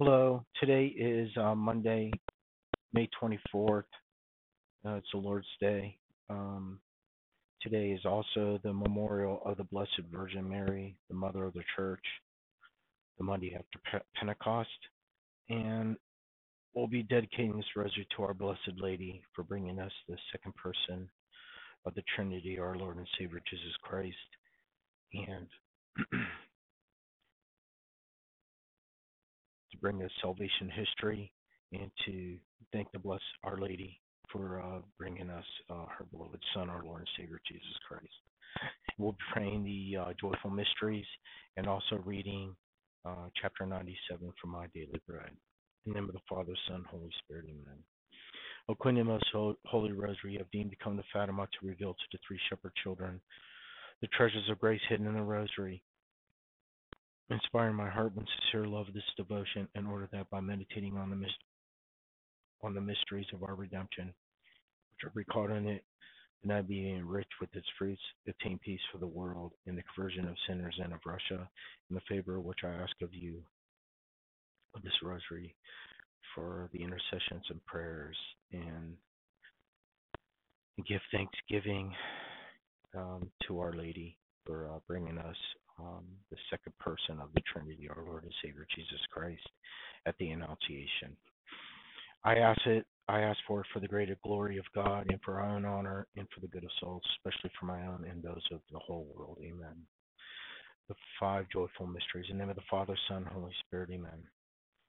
Hello. Today is uh, Monday, May 24th. Uh, it's the Lord's Day. Um, today is also the memorial of the Blessed Virgin Mary, the Mother of the Church, the Monday after Pe- Pentecost. And we'll be dedicating this rosary to our Blessed Lady for bringing us the second person of the Trinity, our Lord and Savior Jesus Christ. And bring us salvation history and to thank the blessed Our Lady for uh, bringing us uh, her beloved Son, our Lord and Savior Jesus Christ. We'll be praying the uh, joyful mysteries and also reading uh, chapter 97 from My Daily Bread. In the name of the Father, Son, Holy Spirit, Amen. O Queen of Most Holy Rosary, you have deemed to come to Fatima to reveal to the three shepherd children the treasures of grace hidden in the Rosary inspiring my heart with sincere love this devotion in order that by meditating on the on the mysteries of our redemption, which are recorded in it, and I be enriched with its fruits, obtain peace for the world, in the conversion of sinners and of Russia, in the favor which I ask of you, of this rosary, for the intercessions and prayers, and give thanksgiving um, to Our Lady for uh, bringing us um, the second person of the Trinity, our Lord and Savior Jesus Christ, at the Annunciation. I ask it. I ask for it for the greater glory of God and for our own honor and for the good of souls, especially for my own and those of the whole world. Amen. The five joyful mysteries. In the name of the Father, Son, Holy Spirit. Amen.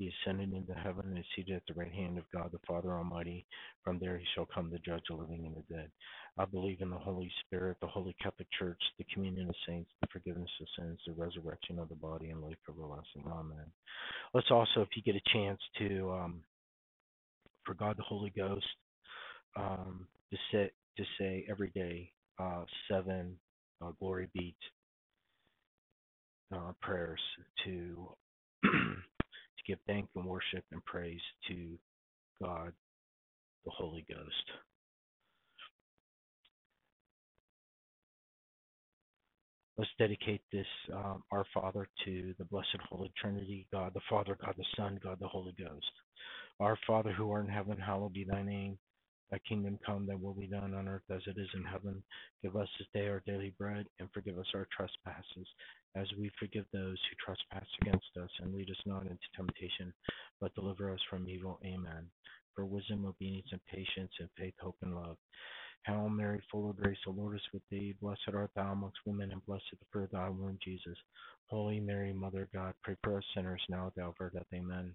He ascended into heaven and is seated at the right hand of God the Father Almighty. From there he shall come to judge the living and the dead. I believe in the Holy Spirit, the Holy Catholic Church, the communion of saints, the forgiveness of sins, the resurrection of the body, and life everlasting. Amen. Let's also, if you get a chance to, um, for God the Holy Ghost, um, to say to say every day uh, seven uh, glory beat uh, prayers to to give thanks and worship and praise to God, the Holy Ghost. Let's dedicate this, um, Our Father, to the Blessed Holy Trinity, God the Father, God the Son, God the Holy Ghost. Our Father who art in heaven, hallowed be thy name. Thy kingdom come, thy will be done on earth as it is in heaven. Give us this day our daily bread, and forgive us our trespasses, as we forgive those who trespass against us. And lead us not into temptation, but deliver us from evil. Amen. For wisdom, obedience, and patience, and faith, hope, and love. Hail Mary, full of grace, the Lord is with thee. Blessed art thou amongst women, and blessed the fruit of thy womb, Jesus. Holy Mary, Mother of God, pray for us sinners now at the hour of our death. Amen.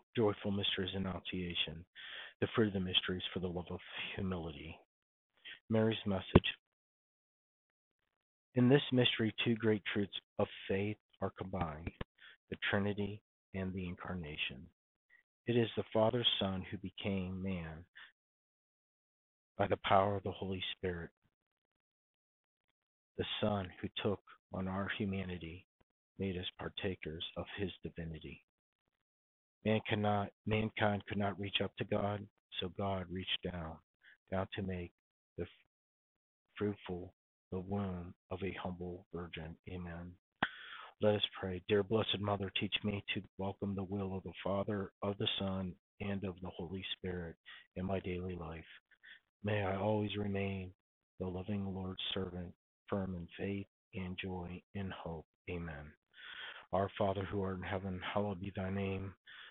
joyful mysteries is Annunciation the fruit of the mysteries for the love of humility. Mary's message. In this mystery, two great truths of faith are combined the Trinity and the Incarnation. It is the Father Son who became man by the power of the Holy Spirit, the Son who took on our humanity, made us partakers of his divinity. Man cannot, mankind could not reach up to God, so God reached down, down to make the fruitful the womb of a humble virgin. Amen. Let us pray. Dear Blessed Mother, teach me to welcome the will of the Father, of the Son, and of the Holy Spirit in my daily life. May I always remain the loving Lord's servant, firm in faith and joy in hope. Amen. Our Father who art in heaven, hallowed be thy name.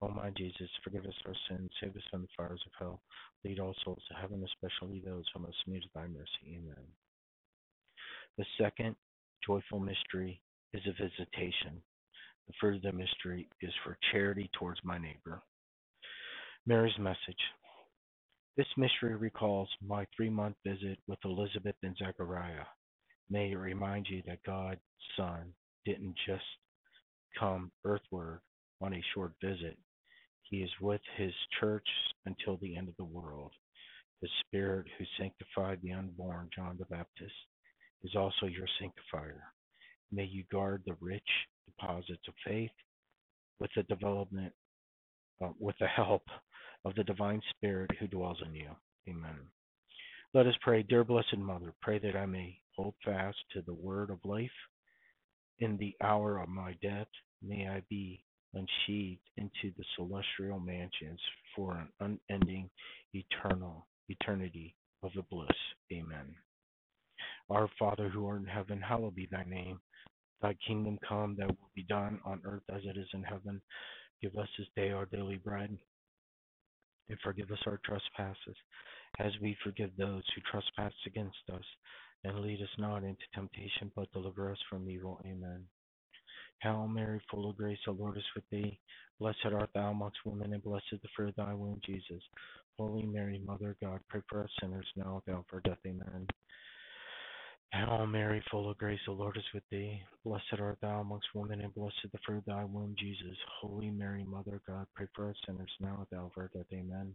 O my Jesus, forgive us our sins, save us from the fires of hell, lead all souls to heaven, especially those who most need thy mercy. Amen. The second joyful mystery is a visitation. The fruit of the mystery is for charity towards my neighbor. Mary's message. This mystery recalls my three month visit with Elizabeth and Zechariah. May it remind you that God's Son didn't just come earthward on a short visit, He is with His church until the end of the world. The Spirit who sanctified the unborn John the Baptist is also your sanctifier. May you guard the rich deposits of faith with the development, uh, with the help of the divine Spirit who dwells in you. Amen. Let us pray, dear Blessed Mother, pray that I may hold fast to the word of life. In the hour of my death, may I be unsheathed into the celestial mansions for an unending, eternal eternity of the bliss. Amen. Our Father who art in heaven, hallowed be thy name. Thy kingdom come, thy will be done on earth as it is in heaven. Give us this day our daily bread, and forgive us our trespasses, as we forgive those who trespass against us. And lead us not into temptation, but deliver us from evil. Amen. Hail Mary, full of grace, the Lord is with thee. Blessed art thou amongst women, and blessed the fruit of thy womb, Jesus. Holy Mary, Mother of God, pray for us sinners now and at our death. Amen. Hail Mary, full of grace, the Lord is with thee. Blessed art thou amongst women, and blessed the fruit of thy womb, Jesus. Holy Mary, Mother of God, pray for us sinners now and at our death. Amen.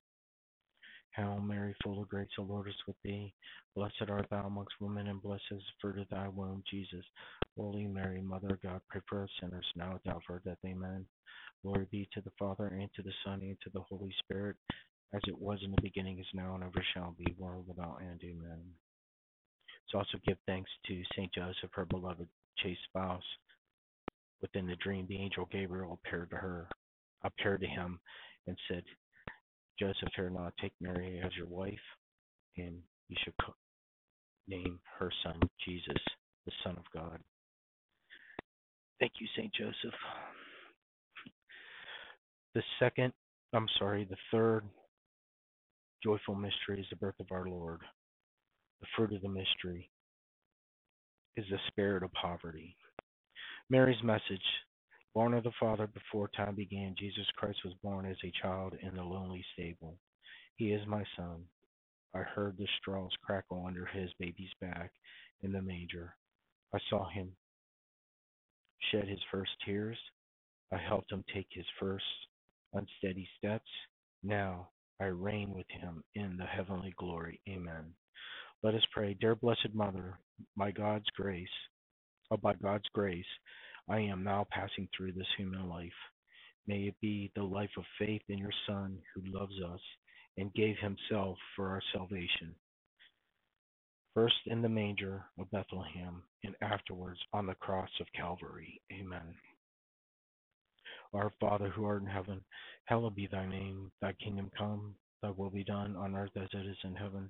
Hail Mary, full of grace, the Lord is with thee. Blessed art thou amongst women, and blessed is the fruit of thy womb, Jesus. Holy Mary, Mother of God, pray for us sinners now at the hour of death. Amen. Glory be to the Father, and to the Son, and to the Holy Spirit, as it was in the beginning, is now, and ever shall be, world without end. Amen. So also give thanks to Saint Joseph, her beloved chaste spouse. Within the dream, the angel Gabriel appeared to her, appeared to him, and said, Joseph, fear not, take Mary as your wife, and you should name her son Jesus, the Son of God. Thank you, Saint Joseph. The second, I'm sorry, the third joyful mystery is the birth of our Lord. The fruit of the mystery is the spirit of poverty. Mary's message Born of the Father before time began, Jesus Christ was born as a child in the lonely stable. He is my son. I heard the straws crackle under his baby's back in the manger. I saw him shed his first tears. I helped him take his first unsteady steps. Now I reign with him in the heavenly glory. Amen. Let us pray. Dear Blessed Mother, by God's grace, oh, by God's grace, I am now passing through this human life. May it be the life of faith in your Son who loves us and gave himself for our salvation. First in the manger of Bethlehem, and afterwards on the cross of Calvary. Amen. Our Father who art in heaven, hallowed be thy name. Thy kingdom come, thy will be done on earth as it is in heaven.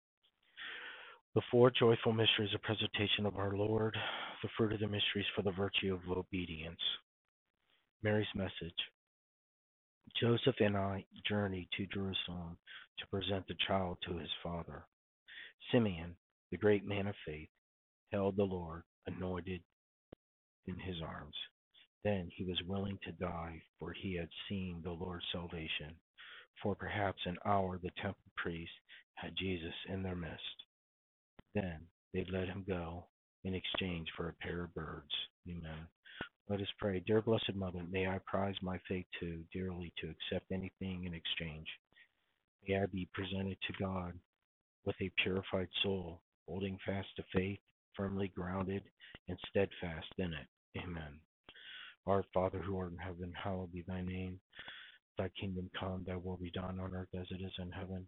The four joyful mysteries of presentation of our Lord, the fruit of the mysteries for the virtue of obedience. Mary's message. Joseph and I journeyed to Jerusalem to present the child to his father. Simeon, the great man of faith, held the Lord anointed in his arms. Then he was willing to die, for he had seen the Lord's salvation. For perhaps an hour the temple priests had Jesus in their midst. Then they let him go in exchange for a pair of birds. Amen. Let us pray. Dear Blessed Mother, may I prize my faith too dearly to accept anything in exchange. May I be presented to God with a purified soul, holding fast to faith firmly grounded and steadfast in it. Amen. Our Father who art in heaven, hallowed be thy name. Thy kingdom come, thy will be done on earth as it is in heaven.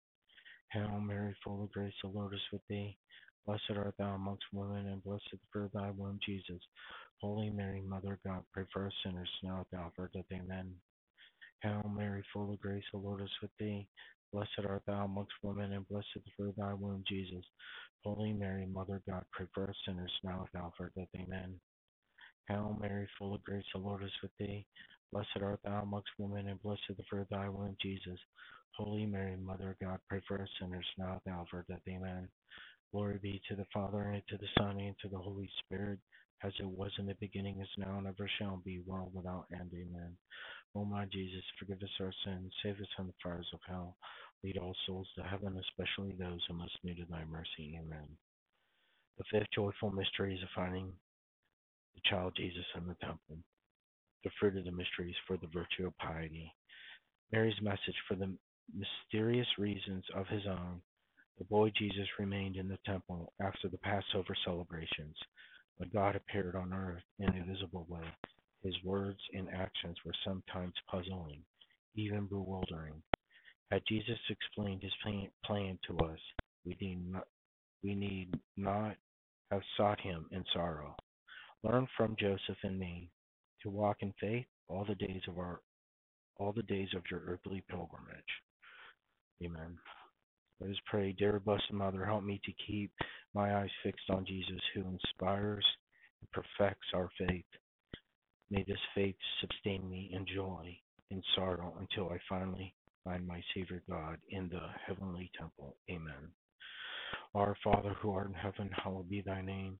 Hail Mary, full of grace, the Lord is with thee. Blessed art thou amongst women, and blessed the fruit of thy womb, Jesus. Holy Mary, Mother of God, pray for us sinners now at the hour of death. Amen. Hail Mary, full of grace, the Lord is with thee. Blessed art thou amongst women, and blessed the fruit of thy womb, Jesus. Holy Mary, Mother of God, pray for us sinners now at the hour of death. Amen. Hail Mary, full of grace, the Lord is with thee. Blessed art thou amongst women, and blessed the fruit of thy womb, Jesus. Holy Mary, Mother of God, pray for us sinners now at the hour of death. Amen. Glory be to the Father, and to the Son, and to the Holy Spirit, as it was in the beginning, is now, and ever shall be, world without end. Amen. O my Jesus, forgive us our sins, save us from the fires of hell. Lead all souls to heaven, especially those who most need thy mercy. Amen. The fifth joyful mystery is the finding the child Jesus in the temple. The fruit of the mysteries for the virtue of piety. Mary's message for the mysterious reasons of his own. The boy Jesus remained in the temple after the Passover celebrations, but God appeared on earth in a visible way. His words and actions were sometimes puzzling, even bewildering. Had Jesus explained his plan to us, we need not, we need not have sought him in sorrow. Learn from Joseph and me to walk in faith all the days of our all the days of your earthly pilgrimage. Amen. Let us pray, dear blessed Mother, help me to keep my eyes fixed on Jesus, who inspires and perfects our faith. May this faith sustain me in joy and sorrow until I finally find my Savior God in the heavenly temple. Amen. Our Father who art in heaven, hallowed be thy name.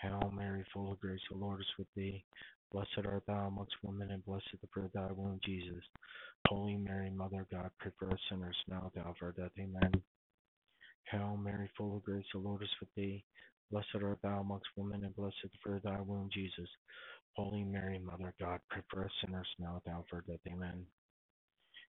Hail Mary, full of grace, the Lord is with thee. Blessed art thou amongst women, and blessed the fruit of thy womb, Jesus. Holy Mary, Mother of God, pray for us sinners now at hour of our death. Amen. Hail Mary, full of grace, the Lord is with thee. Blessed art thou amongst women, and blessed the fruit of thy womb, Jesus. Holy Mary, Mother of God, pray for us sinners now at hour of our death. Amen.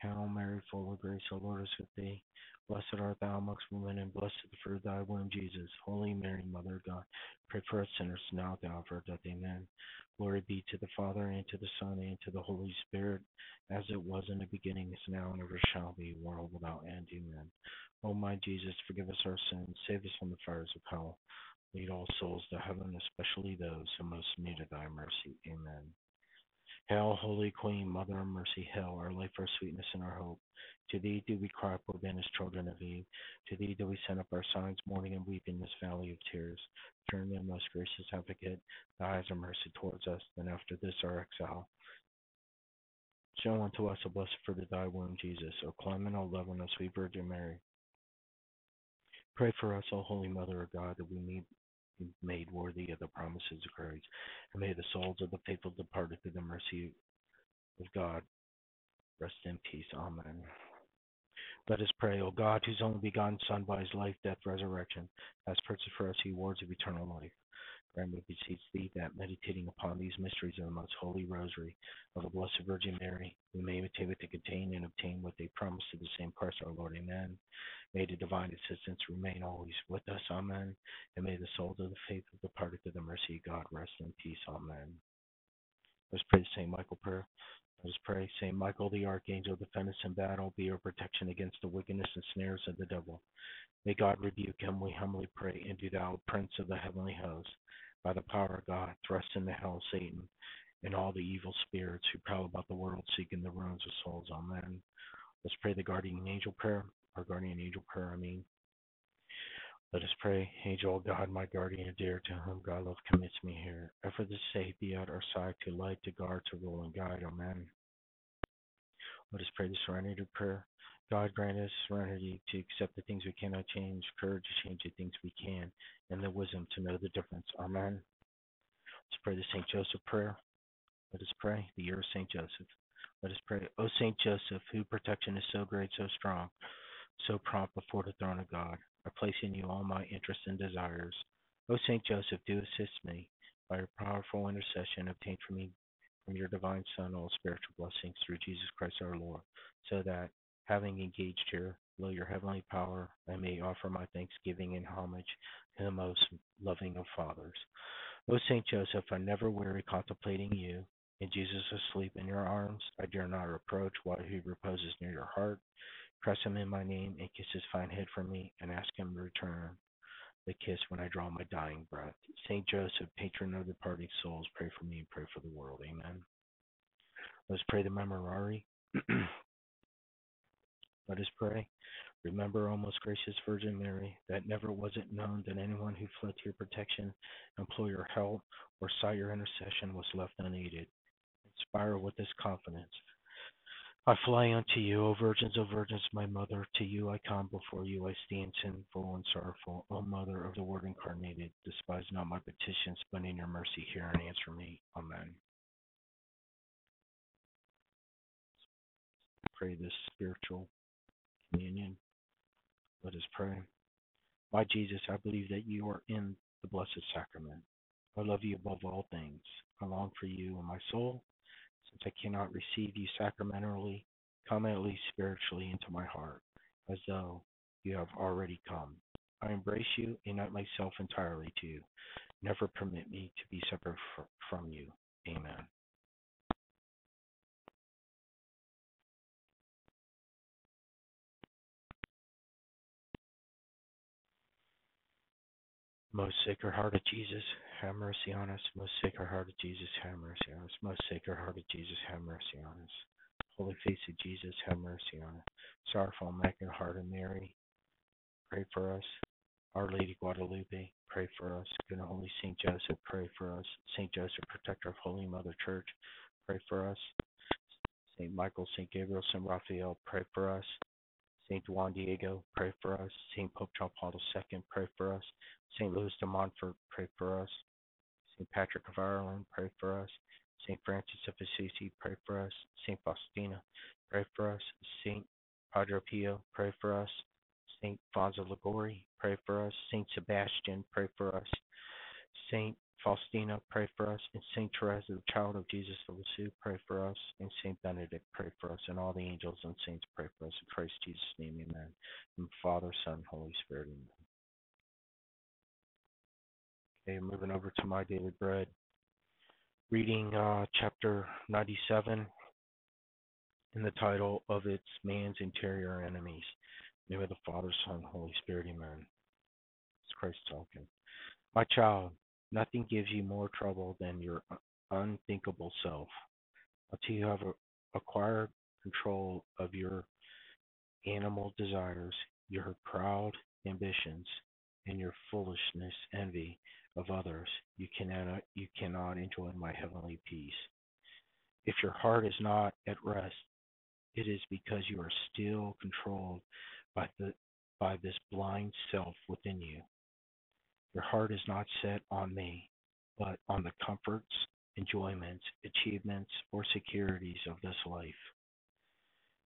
Hail Mary, full of grace, the Lord is with thee. Blessed art thou amongst women, and blessed the fruit of thy womb, Jesus. Holy Mary, Mother of God, pray for us sinners now at the hour of death. Amen. Glory be to the Father, and to the Son, and to the Holy Spirit, as it was in the beginning, is now, and ever shall be, world without end. Amen. O my Jesus, forgive us our sins, save us from the fires of hell. Lead all souls to heaven, especially those who most need of thy mercy. Amen. Hail, Holy Queen, Mother of Mercy, hail, our life, our sweetness, and our hope. To thee do we cry, poor banished children of Eve. To thee do we send up our signs, mourning and weeping in this valley of tears. Turn then, most gracious advocate, thy eyes of mercy towards us, and after this our exile. Show unto us a blessed fruit of thy womb, Jesus. O clement, O loving, O sweet Virgin Mary. Pray for us, O Holy Mother of God, that we may made worthy of the promises of Christ, and may the souls of the faithful departed through the mercy of God rest in peace. Amen. Let us pray, O God, whose only begotten Son, by his life, death, resurrection, has purchased for us the rewards of eternal life. Grant, we beseech thee, that meditating upon these mysteries of the most holy rosary of the Blessed Virgin Mary, we may imitate what they contain and obtain what they promise to the same Christ our Lord. Amen. May the divine assistance remain always with us. Amen. And may the souls of the faithful departed to the mercy of God rest in peace. Amen. Let's pray the St. Michael prayer. Let us pray. St. Michael the Archangel, defend us in battle, be our protection against the wickedness and snares of the devil. May God rebuke him, we humbly pray, and do thou, Prince of the heavenly host, by the power of God, thrust into hell Satan and all the evil spirits who prowl about the world seeking the ruins of souls. Amen. Let's pray the guardian angel prayer our guardian angel prayer, I mean. Let us pray. Angel God, my guardian dear, to whom God love commits me here. Ever this sake be at our side to light, to guard, to rule, and guide. Amen. Let us pray the serenity prayer. God grant us serenity to accept the things we cannot change, courage to change the things we can, and the wisdom to know the difference. Amen. Let's pray the St. Joseph prayer. Let us pray the year of St. Joseph. Let us pray. O St. Joseph, whose protection is so great, so strong, so prompt before the throne of God. I place in you all my interests and desires. O Saint Joseph, do assist me. By your powerful intercession, obtain for me from your divine Son all spiritual blessings through Jesus Christ our Lord, so that, having engaged here, will your heavenly power, I may offer my thanksgiving and homage to the most loving of fathers. O Saint Joseph, I never weary contemplating you. In Jesus asleep in your arms, I dare not reproach while he reposes near your heart. Press him in my name and kiss his fine head for me, and ask him to return the kiss when I draw my dying breath. Saint Joseph, patron of departing souls, pray for me and pray for the world. Amen. Let's pray the Memorare. Let us pray. Remember, O most gracious Virgin Mary, that never was it known that anyone who fled to your protection, implored your help, or sought your intercession was left unaided. Inspire with this confidence I fly unto you, O virgins, O virgins, my mother. To you I come, before you I stand sinful and sorrowful. O mother of the Word incarnated, despise not my petitions, but in your mercy hear and answer me. Amen. Pray this spiritual communion. Let us pray. My Jesus, I believe that you are in the blessed sacrament. I love you above all things. I long for you in my soul since I cannot receive you sacramentally, come at least spiritually into my heart, as though you have already come. I embrace you, and unite myself entirely to you. Never permit me to be separate from you. Amen. Most Sacred Heart of Jesus, have mercy on us. Most Sacred Heart of Jesus, have mercy on us. Most Sacred Heart of Jesus, have mercy on us. Holy Face of Jesus, have mercy on us. Sorrowful Immaculate Heart of Mary, pray for us. Our Lady Guadalupe, pray for us. Good and Holy Saint Joseph, pray for us. Saint Joseph, Protector of Holy Mother Church, pray for us. Saint Michael, Saint Gabriel, Saint Raphael, pray for us. Saint Juan Diego, pray for us. Saint Pope John Paul II, pray for us. Saint Louis de Montfort, pray for us. Saint Patrick of Ireland, pray for us. Saint Francis of Assisi, pray for us. Saint Faustina, pray for us. Saint Padre Pio, pray for us. Saint Fonzo Liguori, pray for us. Saint Sebastian, pray for us. Saint Faustina, pray for us. And Saint Teresa, the child of Jesus of Lisieux, pray for us. And Saint Benedict, pray for us. And all the angels and saints, pray for us. In Christ Jesus' name, amen. And Father, Son, Holy Spirit, amen. Okay, moving over to my daily bread. Reading uh, chapter 97 in the title of its Man's Interior Enemies. name of the Father, Son, Holy Spirit, amen. It's Christ talking. My child, Nothing gives you more trouble than your unthinkable self. Until you have acquired control of your animal desires, your proud ambitions, and your foolishness envy of others, you cannot you cannot enjoy my heavenly peace. If your heart is not at rest, it is because you are still controlled by the by this blind self within you. Your heart is not set on me, but on the comforts, enjoyments, achievements, or securities of this life.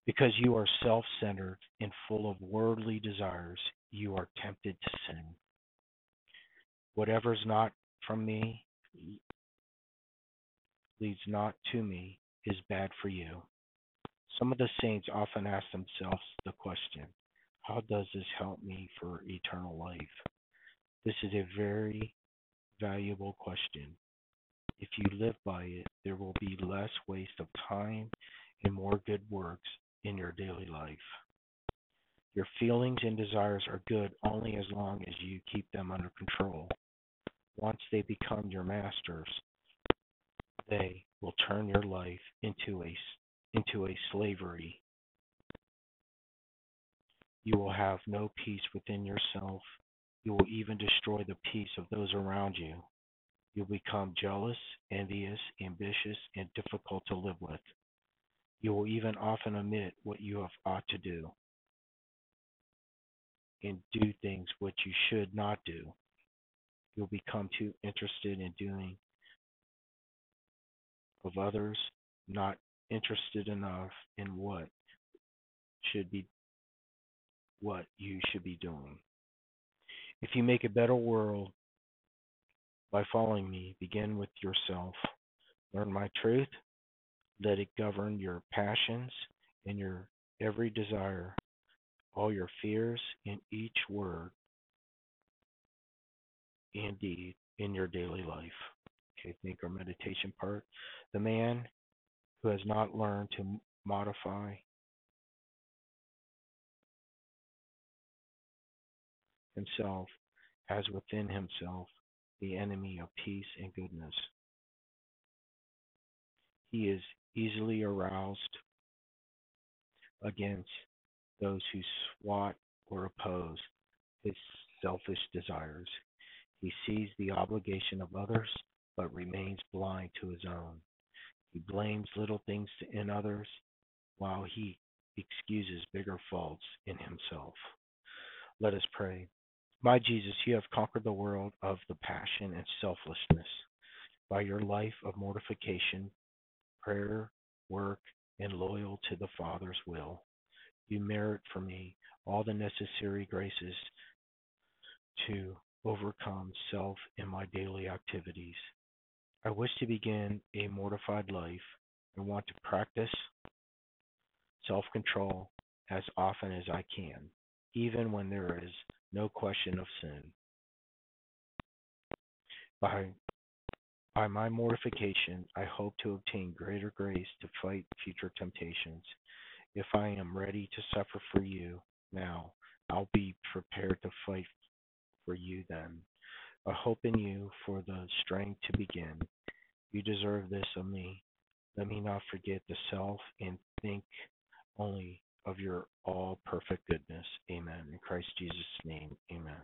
Because you are self centered and full of worldly desires, you are tempted to sin. Whatever is not from me, leads not to me, is bad for you. Some of the saints often ask themselves the question how does this help me for eternal life? This is a very valuable question. If you live by it, there will be less waste of time and more good works in your daily life. Your feelings and desires are good only as long as you keep them under control. Once they become your masters, they will turn your life into a into a slavery. You will have no peace within yourself you will even destroy the peace of those around you. You'll become jealous, envious, ambitious, and difficult to live with. You will even often omit what you have ought to do and do things which you should not do. You'll become too interested in doing of others, not interested enough in what should be what you should be doing. If you make a better world by following me, begin with yourself. Learn my truth. Let it govern your passions and your every desire, all your fears, in each word and deed in your daily life. Okay, think our meditation part. The man who has not learned to modify himself has within himself the enemy of peace and goodness. He is easily aroused against those who swat or oppose his selfish desires. He sees the obligation of others but remains blind to his own. He blames little things in others while he excuses bigger faults in himself. Let us pray. My Jesus, you have conquered the world of the passion and selflessness. By your life of mortification, prayer, work, and loyal to the Father's will, you merit for me all the necessary graces to overcome self in my daily activities. I wish to begin a mortified life and want to practice self control as often as I can, even when there is no question of sin. By, by my mortification, I hope to obtain greater grace to fight future temptations. If I am ready to suffer for you now, I'll be prepared to fight for you then. I hope in you for the strength to begin. You deserve this of me. Let me not forget the self and think only of your all perfect goodness. Amen. In Christ Jesus' name, amen.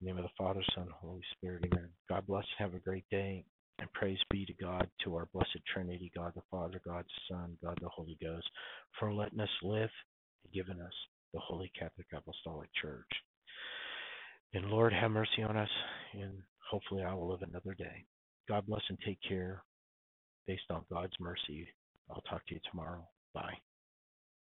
In the name of the Father, Son, Holy Spirit, amen. God bless. Have a great day. And praise be to God, to our blessed Trinity, God the Father, God the Son, God the Holy Ghost, for letting us live and giving us the Holy Catholic Apostolic Church. And Lord, have mercy on us, and hopefully I will live another day. God bless and take care. Based on God's mercy, I'll talk to you tomorrow. Bye.